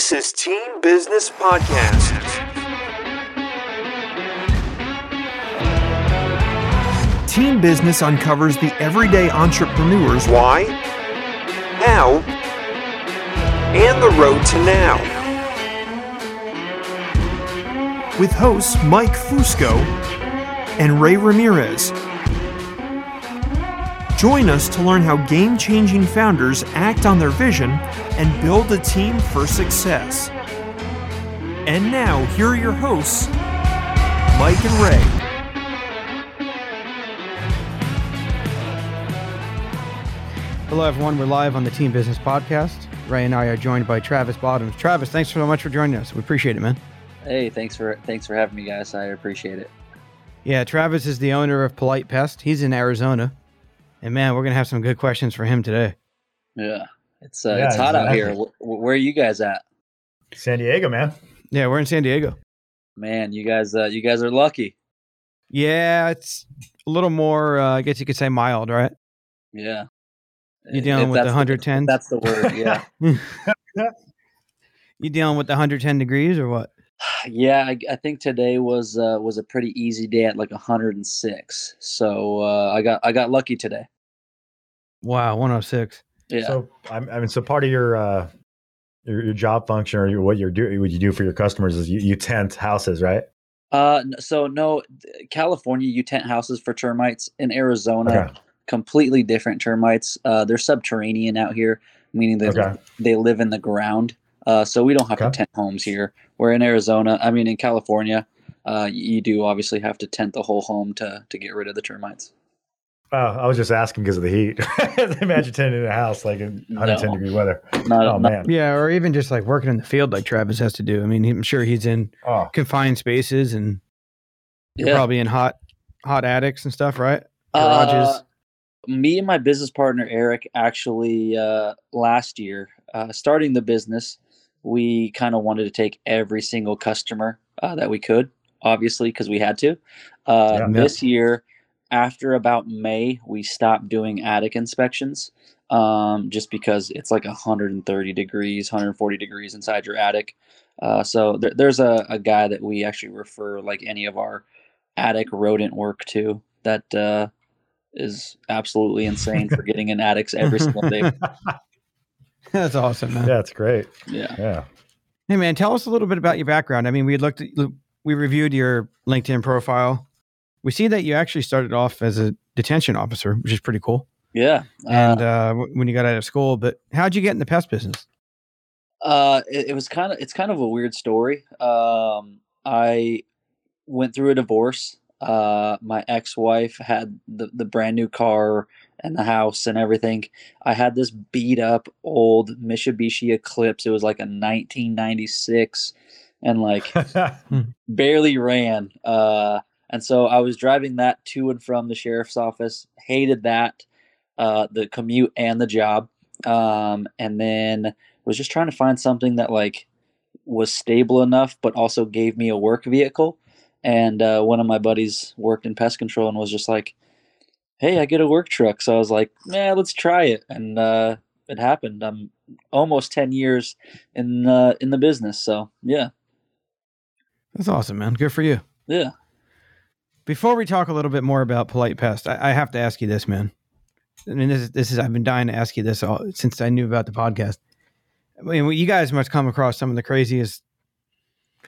This is Team Business Podcast. Team Business uncovers the everyday entrepreneurs Why, how, and the road to now. with hosts Mike Fusco and Ray Ramirez. Join us to learn how game changing founders act on their vision and build a team for success. And now, here are your hosts, Mike and Ray. Hello, everyone. We're live on the Team Business Podcast. Ray and I are joined by Travis Bottoms. Travis, thanks so much for joining us. We appreciate it, man. Hey, thanks for thanks for having me, guys. I appreciate it. Yeah, Travis is the owner of Polite Pest. He's in Arizona, and man, we're gonna have some good questions for him today. Yeah, it's uh, Yeah, it's hot out here. exactly. Wh- where are you guys at? San Diego, man. Yeah, we're in San Diego. Man, you guys uh, you guys are lucky. Yeah, it's a little more. Uh, I guess you could say mild, right? Yeah, You If dealing with the that's 110s? That's the word. Yeah, You dealing with the 110 degrees or what? yeah. I, I think today was uh, was a pretty easy day at like 106. So uh, I got I got lucky today. Wow, 106. Yeah. So I'm, I mean, so part of your uh, your, your job function or your, what you're doing, what you do for your customers is you, you tent houses, right? Uh, so no, California, you tent houses for termites. In Arizona, Okay. completely different termites. Uh, they're subterranean out here, meaning that Okay. they live in the ground. Uh, so we don't have to tent homes here. Where in Arizona, I mean in California, uh, you do obviously have to tent the whole home to to get rid of the termites. Oh, I was just asking because of the heat. Imagine tenting in a house like in 110 No. degree weather. Not, Oh not- man. Yeah, or even just like working in the field like Travis has to do. I mean, I'm sure he's in Oh, confined spaces and you're yeah. probably in hot hot attics and stuff, right? Garages. Uh, me and my business partner Eric actually uh, last year, uh, starting the business, we kind of wanted to take every single customer uh, that we could, obviously because we had to. Uh, Yeah. This year, after about May, we stopped doing attic inspections. Um, just because it's like 130 degrees, 140 degrees inside your attic. Uh, so there, there's a, a guy that we actually refer like any of our attic rodent work to that uh, is absolutely insane for getting in attics every single day. That's awesome, man. yeah, it's great. Yeah. Yeah. Hey, man, tell us a little bit about your background. I mean, we looked at, we reviewed your LinkedIn profile. We see that you actually started off as a detention officer, which is pretty cool. Yeah. And Uh, uh, w- when you got out of school, but how'd you get in the pest business? uh, it, it was kind of it's kind of a weird story. Um, I went through a divorce. Uh, my ex-wife had the, the brand new car and the house and everything. I had this beat up old Mitsubishi Eclipse. It was like a 1996 and like barely ran. Uh, and so I was driving that to and from the sheriff's office. Hated that, uh, the commute and the job. Um, and then was just trying to find something that like was stable enough, but also gave me a work vehicle. And uh, one of my buddies worked in pest control and was just like, "Hey, I get a work truck." So I was like, "Yeah, let's try it." And uh, it happened. I'm almost ten years in uh, in the business. So yeah, That's awesome, man. Good for you. yeah. Before we talk a little bit more about polite pest, I, I have to ask you this, man. I mean, this is, this is I've been dying to ask you this all, since I knew about the podcast. I mean, you guys must come across some of the craziest.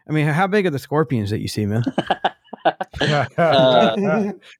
I mean, how big are the scorpions that you see, man? That's Uh,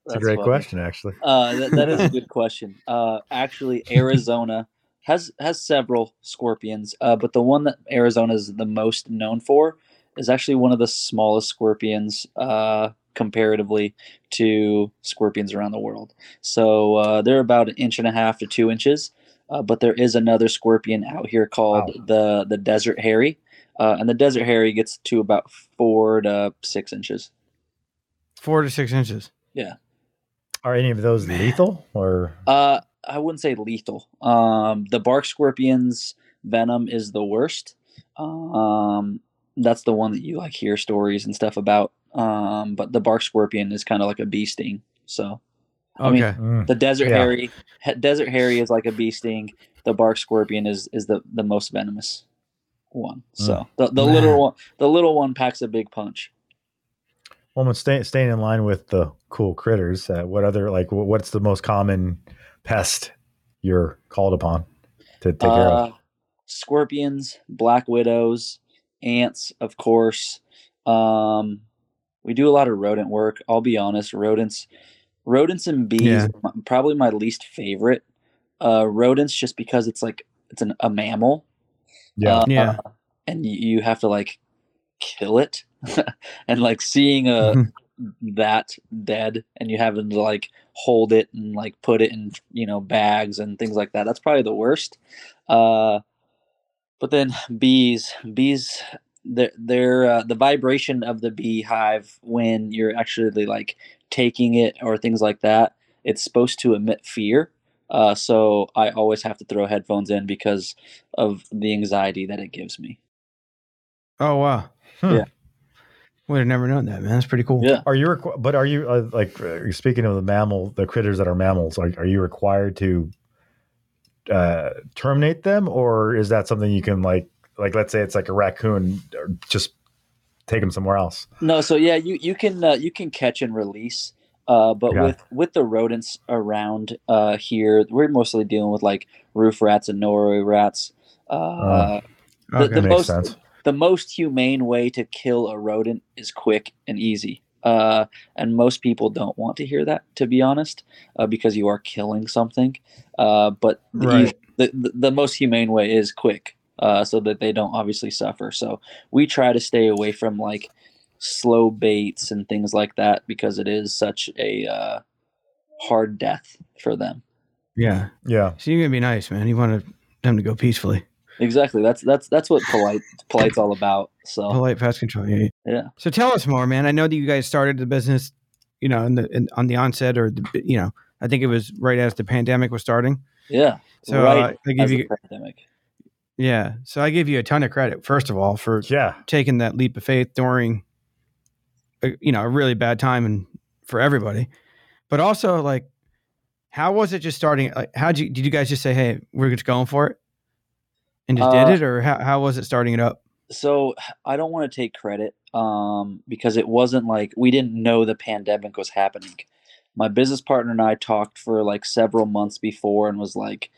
a great funny. question, actually. Uh, that, that is a good question. Uh, actually, Arizona has has several scorpions, uh, but the one that Arizona is the most known for is actually one of the smallest scorpions uh, comparatively to scorpions around the world. So uh, they're about an inch and a half to two inches. Uh, but there is another scorpion out here called Wow. the the desert hairy, uh, and the desert hairy gets to about four to six inches. Four to six inches. Yeah. Are any of those lethal or? Uh, I wouldn't say lethal. Um, the bark scorpion's venom is the worst. Um, that's the one that you like hear stories and stuff about. Um, but the bark scorpion is kind of like a bee sting. So I mean, Mm. the desert Yeah. hairy, he- desert hairy is like a bee sting. The bark scorpion is is the the most venomous. one. So the, the Mm. Man. little one, the little one packs a big punch. Well, I'm stay, staying in line with the cool critters. Uh, what other like what's the most common pest you're called upon to take care Uh, of? scorpions, black widows, ants, of course. Um, we do a lot of rodent work. I'll be honest, rodents, rodents and bees, Yeah. probably my least favorite. Uh, rodents, just because it's like it's an, a mammal. Yeah, uh, Yeah. and you, you have to like kill it, and like seeing a Mhm. that dead, and you having to like hold it and like put it in you know bags and things like that. That's probably the worst. Uh, but then bees, bees, they're, they're uh, the vibration of the beehive when you're actually like taking it or things like that. It's supposed to emit fear. Uh, so I always have to throw headphones in because of the anxiety that it gives me. Oh wow. Hmm. Yeah. Would have never known that, man. That's pretty cool. Yeah. Are you? Requ- but are you uh, like uh, speaking of the mammal, the critters that are mammals? Are, are you required to uh, terminate them, or is that something you can like like let's say it's like a raccoon, or just take them somewhere else? No, so yeah, you you can uh, you can catch and release. Uh, but Yeah. with with the rodents around uh, here, we're mostly dealing with like roof rats and Norway rats. Uh, Oh. the, the most sense. the most humane way to kill a rodent is quick and easy. Uh, and most people don't want to hear that, to be honest, uh, because you are killing something. Uh, but the, Right. the, the the most humane way is quick, uh, so that they don't obviously suffer. So we try to stay away from like slow baits and things like that because it is such a uh, hard death for them. Yeah. Yeah, So you're gonna be nice, man. You want them to go peacefully. Exactly. That's that's that's what polite polite's all about. So Polite pest control. Yeah. yeah. So tell us more, man. I know that you guys started the business, you know, in the in, on the onset, or the, you know, I think it was right as the pandemic was starting. Yeah. So right uh, I give as you, the pandemic. Yeah. So I give you a ton of credit, first of all, for yeah. taking that leap of faith during, a, you know, a really bad time and for everybody, but also like, how was it just starting? Like, how'd you did you guys just say, hey, we're just going for it, and just Uh, did it, or how how was it starting it up? so I don't want to take credit um, because it wasn't like we didn't know the pandemic was happening. My business partner and I talked for like several months before and was like,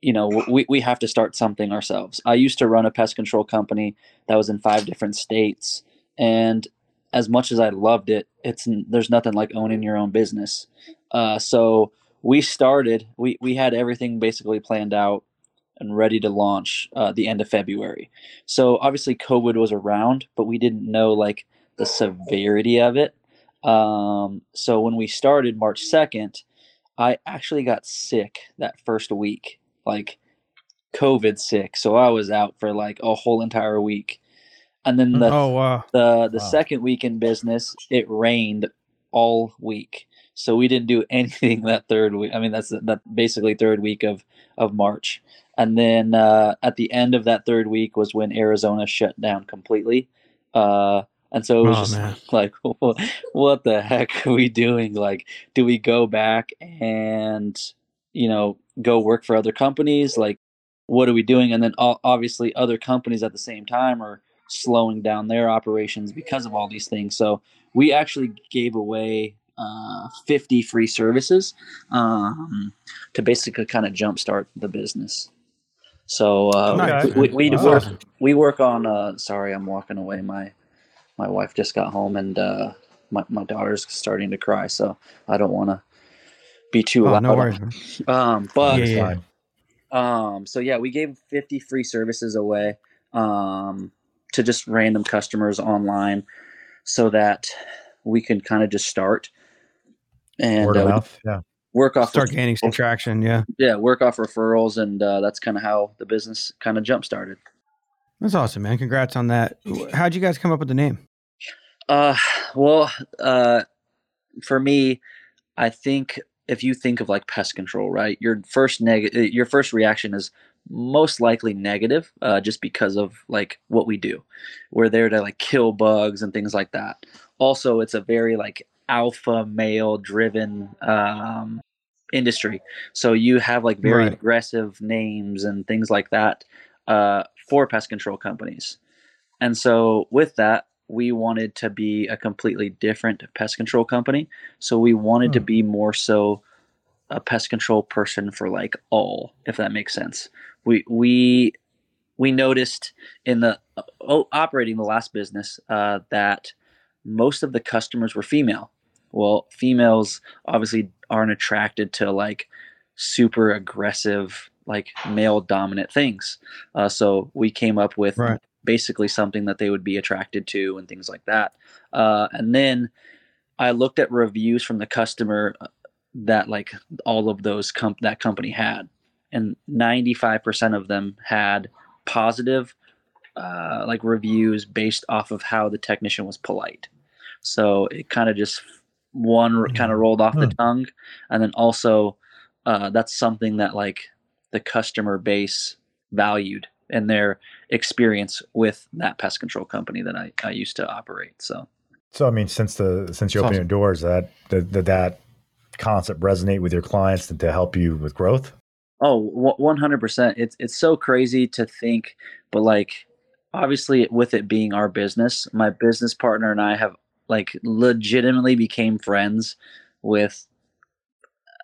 you know, we, we have to start something ourselves. I used to run a pest control company that was in five different states. And as much as I loved it, it's there's nothing like owning your own business. Uh, so we started, we, we had everything basically planned out and ready to launch uh, the end of February. So obviously COVID was around, but we didn't know like the severity of it. Um, so when we started March 2nd, I actually got sick that first week, like COVID sick. So I was out for like a whole entire week. And then the oh wow, the the Wow. second week in business, it rained all week, so we didn't do anything that third week. I mean, that's that basically third week of of March, and then uh, at the end of that third week was when Arizona shut down completely, uh, and so it was Oh, just man. like, what the heck are we doing? Like, do we go back and you know go work for other companies? Like, what are we doing? And then obviously other companies at the same time are slowing down their operations because of all these things. So we actually gave away uh, 50 free services um, to basically kind of jumpstart the business. So uh, Nice, we, we, we work we work on. Uh, sorry, I'm walking away. My my wife just got home and uh, my my daughter's starting to cry. So I don't want to be too Oh, loud. no worries. Um, but Yeah, yeah. um, so yeah, we gave 50 free services away um, to just random customers online so that we can kind of just start and Word uh, mouth. Yeah. work off Start gaining some traction. Yeah, yeah, work off referrals and uh, that's kind of how the business kind of jump started. that's awesome, man. Congrats on that. How'd you guys come up with the name? Uh, well, uh, for me, I think if you think of like pest control, right, your first negative, your first reaction is most likely negative, uh, just because of like what we do. We're there to like kill bugs and things like that. Also, it's a very like alpha male driven um, industry, so you have like very Right. aggressive names and things like that. Uh, for pest control companies. And so with that, we wanted to be a completely different pest control company. So we wanted to Hmm. be more so a pest control person for like all, if that makes sense. We we we noticed in the oh, operating the last business uh, that most of the customers were female. Well, females obviously aren't attracted to like super aggressive, like male dominant things. Uh, so we came up with Right. Basically something that they would be attracted to and things like that. Uh, and then I looked at reviews from the customer uh, that like all of those comp- that company had, and 95% of them had positive uh, like reviews based off of how the technician was polite. So it kind of just one kind of rolled off the Hmm. tongue, and then also uh, that's something that like the customer base valued in their experience with that pest control company that I, I used to operate. So So I mean, since the since you opened your doors, that did, did that concept resonate with your clients and to help you with growth? Oh, one hundred percent. It's it's so crazy to think, but like obviously with it being our business, my business partner and I have like legitimately became friends with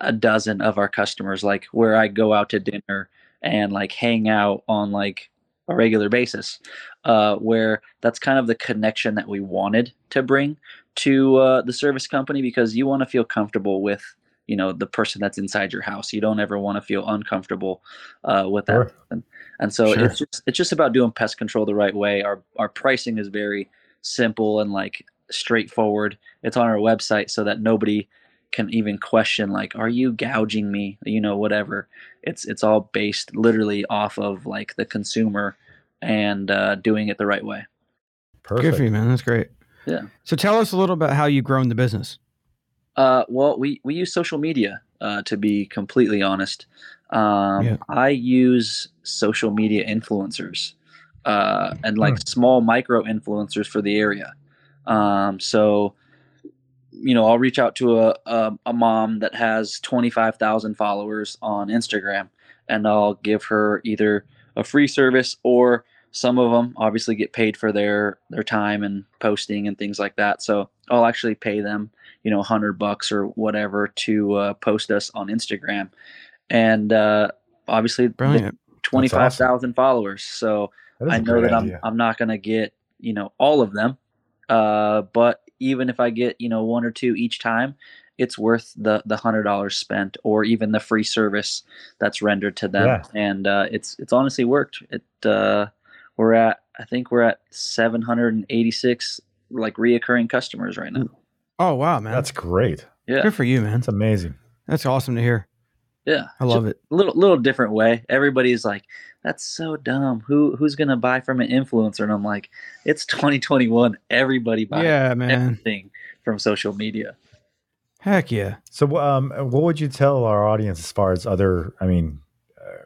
a dozen of our customers. Like where I go out to dinner and like hang out on like a regular basis. Uh, where that's kind of the connection that we wanted to bring to uh, the service company because you want to feel comfortable with you know the person that's inside your house you don't ever want to feel uncomfortable uh, with that Sure. person. and so Sure. it's just it's just about doing pest control the right way our our pricing is very simple and like straightforward it's on our website so that nobody can even question like are you gouging me you know whatever it's it's all based literally off of like the consumer and uh, doing it the right way Good Perfect. for you, man. That's great. Yeah. So tell us a little about how you've grown the business. Uh, well, we we use social media. Uh, to be completely honest, um, Yeah. I use social media influencers uh, and like Hmm. small micro influencers for the area. Um, so, you know, I'll reach out to a a, a mom that has twenty five thousand followers on Instagram, and I'll give her either a free service or some of them obviously get paid for their their time and posting and things like that. So I'll actually pay them you know, hundred bucks or whatever to uh, post us on Instagram, and uh, obviously Brilliant. twenty five thousand followers. So I know that I'm. I'm not gonna get you know all of them, uh, but even if I get you know one or two each time, it's worth the the hundred dollars spent or even the free service that's rendered to them, Yeah. and uh, it's it's honestly worked. It uh, we're at I think we're at seven hundred and eighty six like reoccurring customers right now. Oh wow, man. That's great. Yeah. good for you, man. That's amazing. That's awesome to hear. Yeah, I love it. a little little different way. Everybody's like, "That's so dumb. Who who's gonna buy from an influencer?" And I'm like, "It's 2021. Everybody buys Yeah, man. everything from social media." Heck yeah. So, um, what would you tell our audience as far as other, I mean, uh,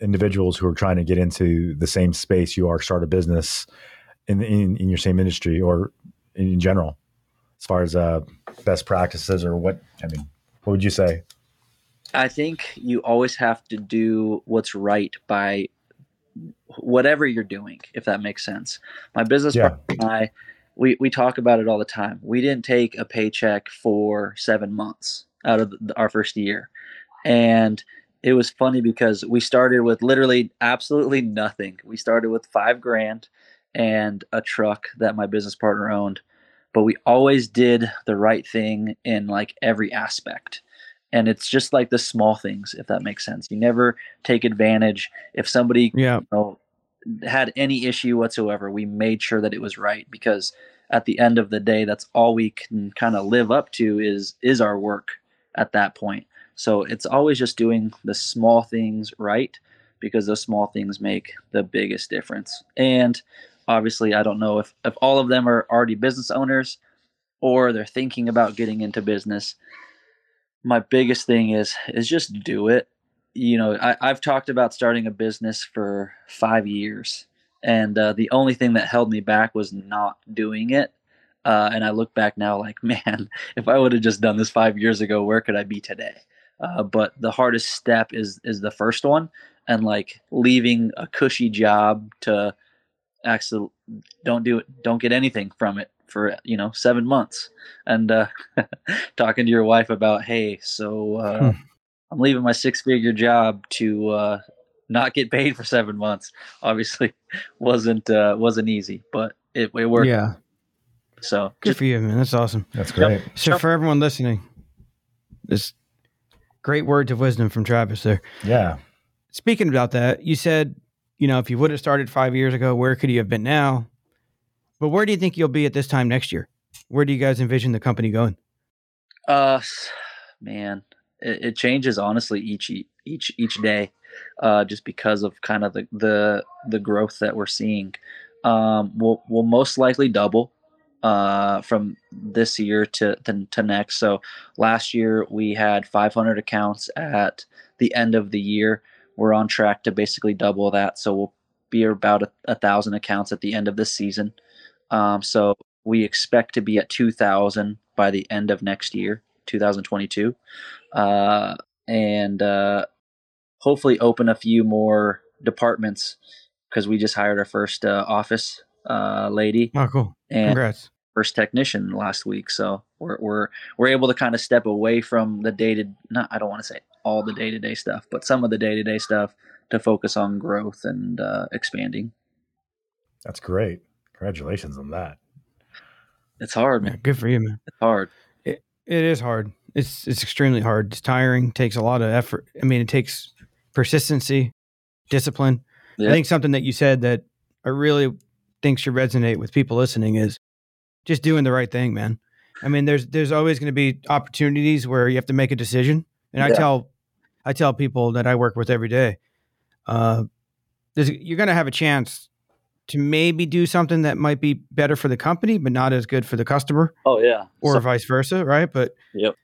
individuals who are trying to get into the same space you are, start a business in in, in your same industry or in general, as far as uh, best practices or what? I mean, what would you say? I think you always have to do what's right by whatever you're doing, if that makes sense. My business Yeah. partner and I, we, we talk about it all the time. We didn't take a paycheck for seven months out of the, our first year. And it was funny because we started with literally absolutely nothing. We started with five grand and a truck that my business partner owned. But we always did the right thing in like every aspect and it's just like the small things if that makes sense. You never take advantage. If somebody Yeah. you know, had any issue whatsoever we made sure that it was right because at the end of the day that's all we can kind of live up to is is our work at that point. So it's always just doing the small things right because those small things make the biggest difference. And obviously i don't know if if all of them are already business owners or they're thinking about getting into business my biggest thing is is just do it. You know I, i've talked about starting a business for five years and uh, the only thing that held me back was not doing it. Uh, and i look back now like man if i would have just done this five years ago where could i be today? Uh, but the hardest step is is the first one, and like leaving a cushy job to actually don't do it, don't get anything from it for you know seven months, and uh, talking to your wife about, hey, so uh, Hmm. I'm leaving my six figure job to uh, not get paid for seven months. Obviously, wasn't uh, wasn't easy, but it, it worked. Yeah. So Good just for you, man. That's awesome. That's great. So Yep. for everyone listening, this great words of wisdom from Travis there. Yeah. Speaking about that, you said, you know, if you would have started five years ago, where could you have been now? But where do you think you'll be at this time next year? Where do you guys envision the company going? Uh, man, it, it changes honestly each each each day, uh, just because of kind of the the the growth that we're seeing. Um, we'll we'll most likely double, uh, from this year to, to to next. So last year we had 500 accounts at the end of the year. We're on track to basically double that. So we'll be about a, a thousand accounts at the end of this season. Um, so we expect to be at 2,000 by the end of next year, 2022, uh, and uh, hopefully open a few more departments because we just hired our first uh, office uh, lady Oh, cool. and Congrats. first technician last week. So we're we're we're able to kind of step away from the day to not I don't want to say all the day to day stuff, but some of the day to day stuff to focus on growth and uh, expanding. That's great. Congratulations on that. It's hard, Yeah, man. good for you, man. It's hard. It is hard. It's it's extremely hard. It's tiring. Takes a lot of effort. I mean, it takes persistency, discipline. Yeah. I think something that you said that I really think should resonate with people listening is just doing the right thing, man. I mean, there's there's always going to be opportunities where you have to make a decision, and I tell I tell people that I work with every day, uh, there's, you're going to have a chance to maybe do something that might be better for the company, but not as good for the customer Oh yeah. or So- vice versa, right? But Yep.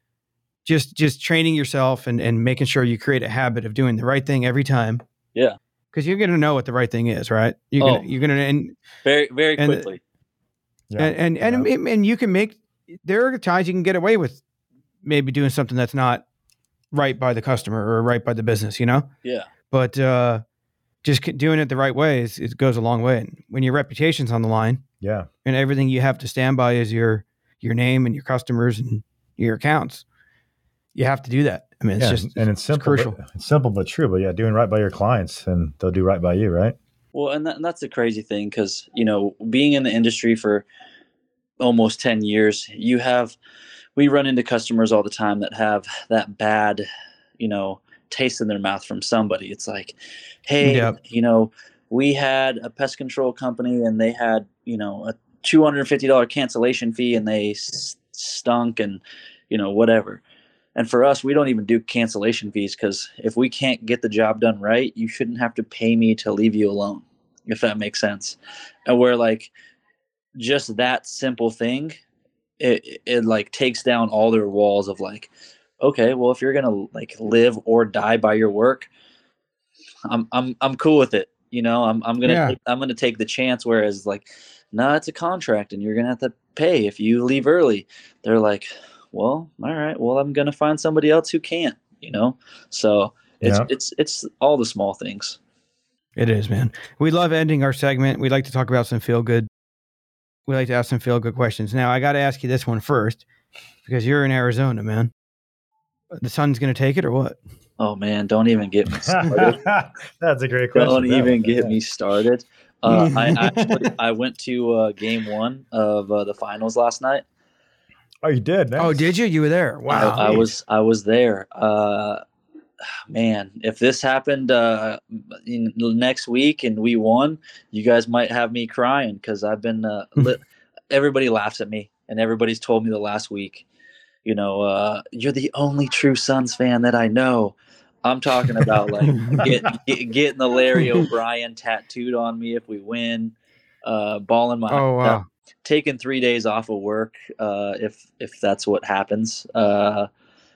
just just training yourself and and making sure you create a habit of doing the right thing every time. Yeah. because you're gonna know what the right thing is, right? You're gonna Oh. you're gonna and very very and- quickly. Yeah. and and, and and you can make. There are times you can get away with maybe doing something that's not right by the customer or right by the business, you know. yeah. But uh, just doing it the right way is it goes a long way. And when your reputation's on the line yeah. and everything you have to stand by is your your name and your customers and your accounts, you have to do that. I mean, it's yeah. just and it's simple. crucial. But, it's simple but true. But yeah, doing right by your clients and they'll do right by you, right? Well, and, that, and that's the crazy thing because you know, being in the industry for almost ten years, you have we run into customers all the time that have that bad, you know, taste in their mouth from somebody. It's like, hey, Yep. you know, we had a pest control company and they had you know a two hundred and fifty dollar cancellation fee and they s- stunk and you know whatever. And for us, we don't even do cancellation fees because if we can't get the job done right, you shouldn't have to pay me to leave you alone, if that makes sense. And where like just that simple thing, it, it like takes down all their walls of like, okay, well if you're gonna like live or die by your work, I'm I'm I'm cool with it. You know, I'm I'm gonna Yeah. take, I'm gonna take the chance. Whereas like, no, it's a contract and you're gonna have to pay if you leave early. They're like, well, all right, well I'm gonna find somebody else who can't. You know, so it's Yeah. it's it's all the small things. It is, man. We love ending our segment. We like to talk about some feel good. We like to ask some feel good questions. Now, I got to ask you this one first because you're in Arizona, man. The sun's going to take it or what? Oh man, don't even get me started. That's a great question. don't Yeah. even get Yeah. me started. Uh, I actually I went to uh, game one of uh, the finals last night. Oh, you did. Nice. Oh, did you? You were there. I, Wow. I was I was there. Uh, man, if this happened uh, in next week and we won, you guys might have me crying because I've been. Uh, li- everybody laughs at me, and everybody's told me the last week. You know, uh, you're the only true Suns fan that I know. I'm talking about like get, get, getting the Larry O'Brien tattooed on me if we win. Uh, bawling my oh, wow. taking three days off of work uh, if if that's what happens. Uh,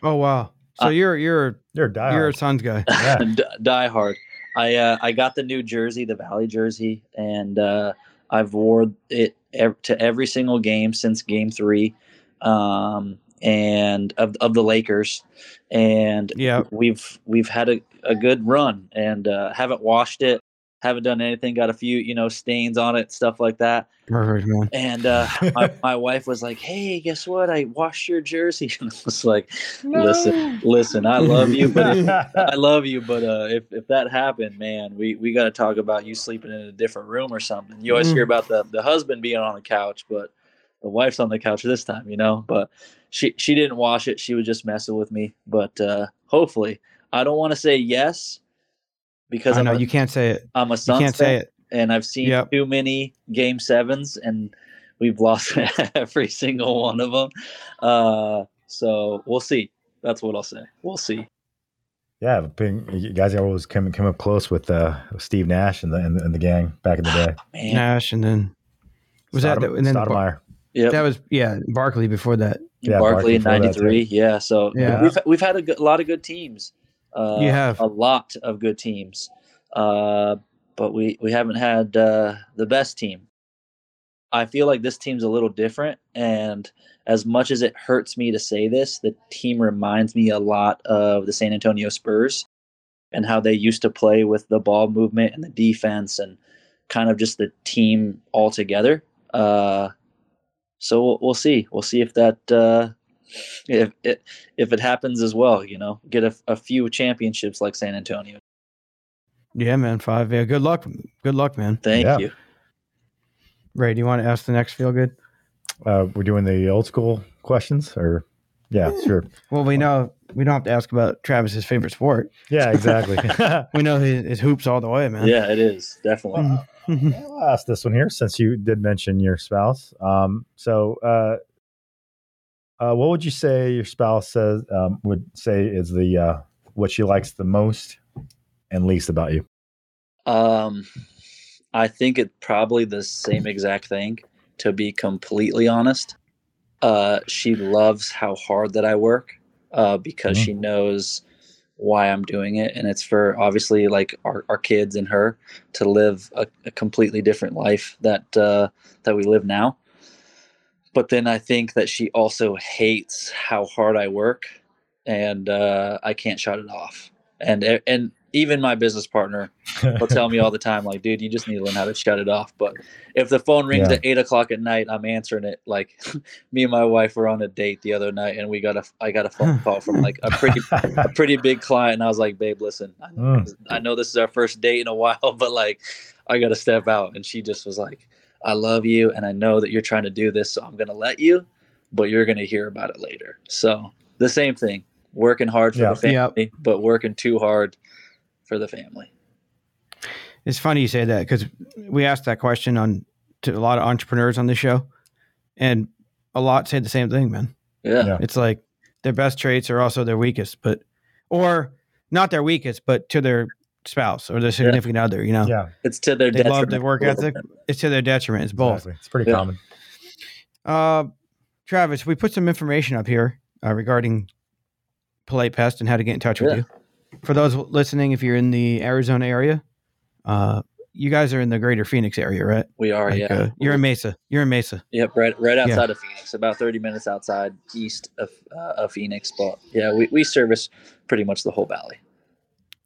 Oh, wow. So Uh, you're you're You're a diehard. you're a Suns guy. yeah. D- die hard. I uh, I got the new jersey, the Valley jersey, and uh, I've wore it ev- to every single game since Game Three. Um, and of of the Lakers, and Yeah. we've we've had a, a good run and uh, haven't washed it, haven't done anything, got a few you know stains on it, stuff like that. Perfect, man. And uh, my, my wife was like, "Hey, guess what? I washed your jersey." And I was like, "Listen, listen, I love you, but if, I love you, but uh, if if that happened, man, we we got to talk about you sleeping in a different room or something. You always Mm. hear about the the husband being on the couch, but the wife's on the couch this time, you know. But she she didn't wash it. She was just messing with me. But uh, hopefully, I don't want to say yes because I know a, you can't say it. I'm a son. You can't say it. and I've seen Yep. too many game sevens, and we've lost every single one of them. Uh, so we'll see. That's what I'll say. We'll see. Yeah, been, you guys always come come up close with uh, Steve Nash and the, and the and the gang back in the day. Man, Nash, and then was that Stodem- and then Stoudemire. Yep. that was yeah Barkley before that. Yeah, Barkley in Barkley before that, '93. Yeah, so Yeah. we've we've had a, good, lot of good teams. Uh, You have. a lot of good teams, uh, but we we haven't had uh, the best team. I feel like this team's a little different, and as much as it hurts me to say this, the team reminds me a lot of the San Antonio Spurs and how they used to play with the ball movement and the defense and kind of just the team all together. Uh, so we'll, we'll see. We'll see if that uh, if it if it happens as well. You know, get a, a few championships like San Antonio. Yeah, man. Five. Yeah. Good luck. Good luck, man. Thank Yeah. you. Ray, do you want to ask the next feel good? Uh, we're doing the old school questions, or yeah, sure, Well, we know we don't have to ask about Travis's favorite sport. yeah, exactly. We know his, his hoops all the way, man. Yeah, it is definitely. I'll ask this one here since you did mention your spouse. Um, so, uh, uh, what would you say your spouse says um, would say is the uh, what she likes the most and least about you? Um, I think it's probably the same exact thing. To be completely honest, uh, she loves how hard that I work uh, because Mhm. she knows why I'm doing it, and it's for obviously like our, our kids and her to live a, a completely different life that uh, that we live now. But then I think that she also hates how hard I work, and uh, I can't shut it off. And and even my business partner will tell me all the time, like, dude, you just need to learn how to shut it off. But if the phone rings Yeah. at eight o'clock at night, I'm answering it. Like me and my wife were on a date the other night, and we got a I got a phone call from like a pretty a pretty big client, and I was like, babe, listen, I know, Mm. I know this is our first date in a while, but like, I got to step out. And she just was like, I love you, and I know that you're trying to do this, so I'm gonna let you, but you're gonna hear about it later. So the same thing, working hard for Yeah. the family, Yep. but working too hard for the family. It's funny you say that because we asked that question on to a lot of entrepreneurs on the show, and a lot say the same thing, man. Yeah. Yeah. It's like their best traits are also their weakest, but or not their weakest, but to their spouse or their significant other. You know, yeah, It's to their they love detriment their work ethic. It's to their detriment. It's both. exactly. It's pretty Yeah. common. Uh, Travis, we put some information up here uh, regarding Polite Pest and how to get in touch with you. For those listening, if you're in the Arizona area, uh, you guys are in the greater Phoenix area, right? We are, Like, yeah. uh, you're in Mesa. You're in Mesa. Yep, right, right Yeah. outside of Phoenix, about thirty minutes outside east of, uh, of Phoenix. But yeah, we, we service pretty much the whole valley.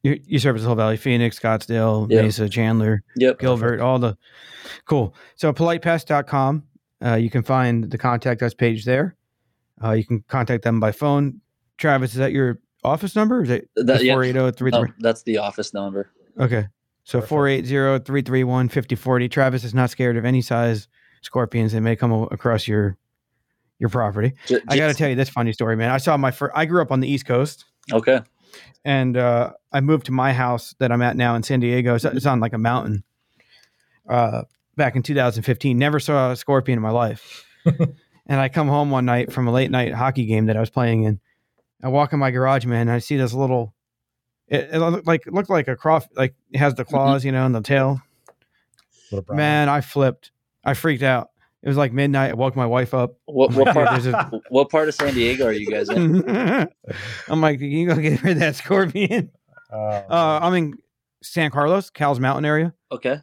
You, you service the whole valley, Phoenix, Scottsdale, Yeah. Mesa, Chandler, Yep. Gilbert, all the cool. So politepest.com. Uh, you can find the contact us page there. Uh, you can contact them by phone. Travis, is that your office number? Is it That- yeah. 480 No, that's the office number. Okay. So Perfect. 480 331 5040. Travis is not scared of any size scorpions that may come across your your property. I got to tell you this funny story, man. I saw my first, I grew up on the East Coast Okay. and uh, I moved to my house that I'm at now in San Diego. It's, it's on like a mountain. Uh, back in 2015, never saw a scorpion in my life. and I come home one night from a late night hockey game that I was playing in. I walk in my garage, man, and I see this little. It, it looked like looked like a crawf, like it has the claws, you know, and the tail. Man, I flipped. I freaked out. It was like midnight. I woke my wife up. What what part a- what part of San Diego are you guys in? I'm like, you go get rid of that scorpion. Oh, Uh, I'm in San Carlos, Cowles Mountain area. Okay.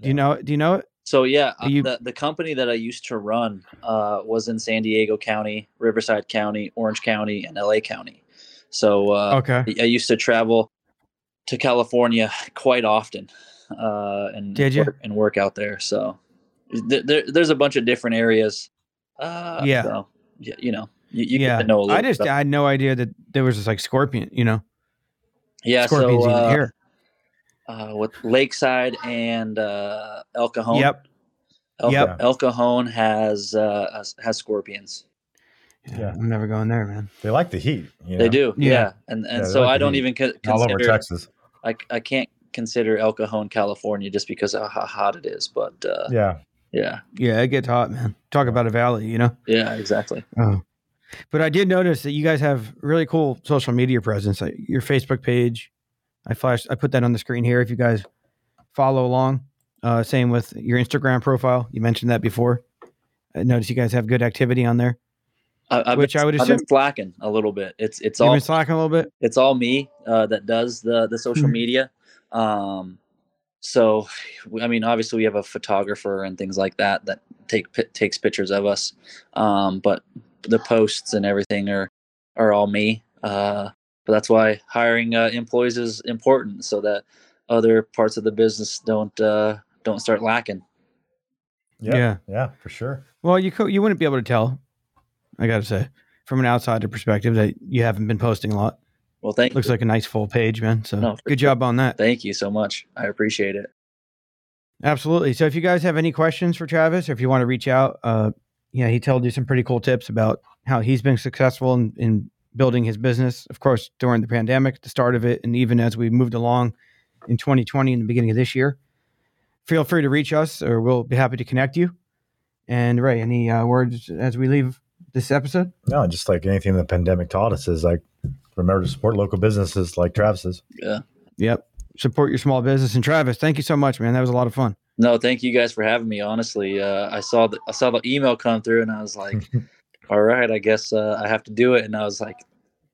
Do you know? Do you know it? So yeah, uh, You- the the company that I used to run uh, was in San Diego County, Riverside County, Orange County, and LA County. So uh, Okay. I used to travel to California quite often, uh, and Did ya? work, and work out there. So th- there, there's a bunch of different areas. Uh, Yeah. so, yeah, you know, you, you yeah. get to know a little. I just I had no idea that there was this like scorpion. You know, yeah. scorpions So. Uh, with Lakeside and uh, El Cajon. Yep. El, Yep. El Cajon has uh, has, has scorpions. Yeah. I'm never going there, man. They like the heat. You They do, Yeah. yeah. And and Yeah, so like I don't heat. even co- all over consider Texas. I, I can't consider El Cajon, California, just because of how hot it is. But uh, Yeah, yeah, Yeah, it gets hot, man. Talk about a valley, you know. yeah, exactly. Oh. But I did notice that you guys have really cool social media presence. Like your Facebook page, I flashed, I put that on the screen here. If you guys follow along, uh, same with your Instagram profile. You mentioned that before. I noticed you guys have good activity on there. I, Which been, I would I've been assume- slacking a little bit. It's it's all been slacking a little bit. it's all me uh, that does the the social Mhm. media. Um, so, I mean, obviously we have a photographer and things like that that take pi- takes pictures of us. Um, but the posts and everything are are all me. Uh, but that's why hiring uh, employees is important so that other parts of the business don't uh, don't start lacking. yeah, Yeah. yeah, for sure. Well, you co- you wouldn't be able to tell. I got to say, from an outsider perspective, that you haven't been posting a lot. Well, thank Looks you. like a nice full page, man. So No, good sure. job on that. thank you so much. I appreciate it. Absolutely. So if you guys have any questions for Travis, or if you want to reach out, uh, yeah, he told you some pretty cool tips about how he's been successful in, in building his business. Of course, during the pandemic, the start of it, and even as we moved along in 2020 and the beginning of this year. Feel free to reach us, or we'll be happy to connect you. And Ray, any uh, words as we leave this episode? No, just like anything the pandemic taught us is like remember to support local businesses like Travis's. Yeah. Yep. Support your small business. And Travis, thank you so much, man. That was a lot of fun. No, thank you guys for having me. Honestly, uh, I saw the I saw the email come through, and I was like, "All right, I guess uh, I have to do it." And I was like,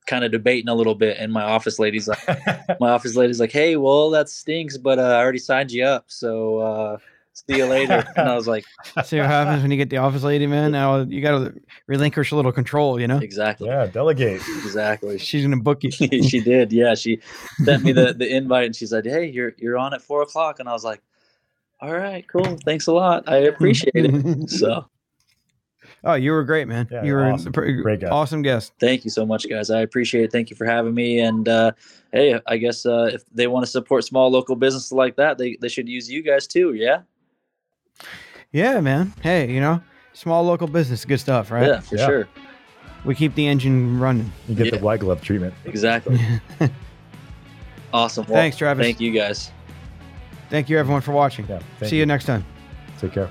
kind of debating a little bit. And my office lady's like, my office lady's like, "Hey, well, that stinks, but uh, I already signed you up, so uh, see you later." and I was like, See what happens when you get the office lady, man. Now you got to relinquish a little control, you know? "Exactly, yeah, delegate. exactly." She's going to book you. she did, yeah. She sent me the the invite, and she said, "Hey, you're you're on at four o'clock," and I was like, "All right, cool, thanks a lot, I appreciate it." So. Oh, you were great, man. Yeah, you were awesome. a pretty- Great guy. awesome guest. Thank you so much, guys. I appreciate it. Thank you for having me. And uh, hey, I guess uh, if they want to support small local businesses like that, they, they should use you guys too. Yeah. Yeah, man. Hey, you know, small local business, good stuff, right? Yeah, for Yeah. sure. We keep the engine running. You get Yeah. the white glove treatment. Exactly. Awesome. Well, Thanks, Travis. Thank you guys. Thank you, everyone, for watching. Yeah. thank See you next time. Take care.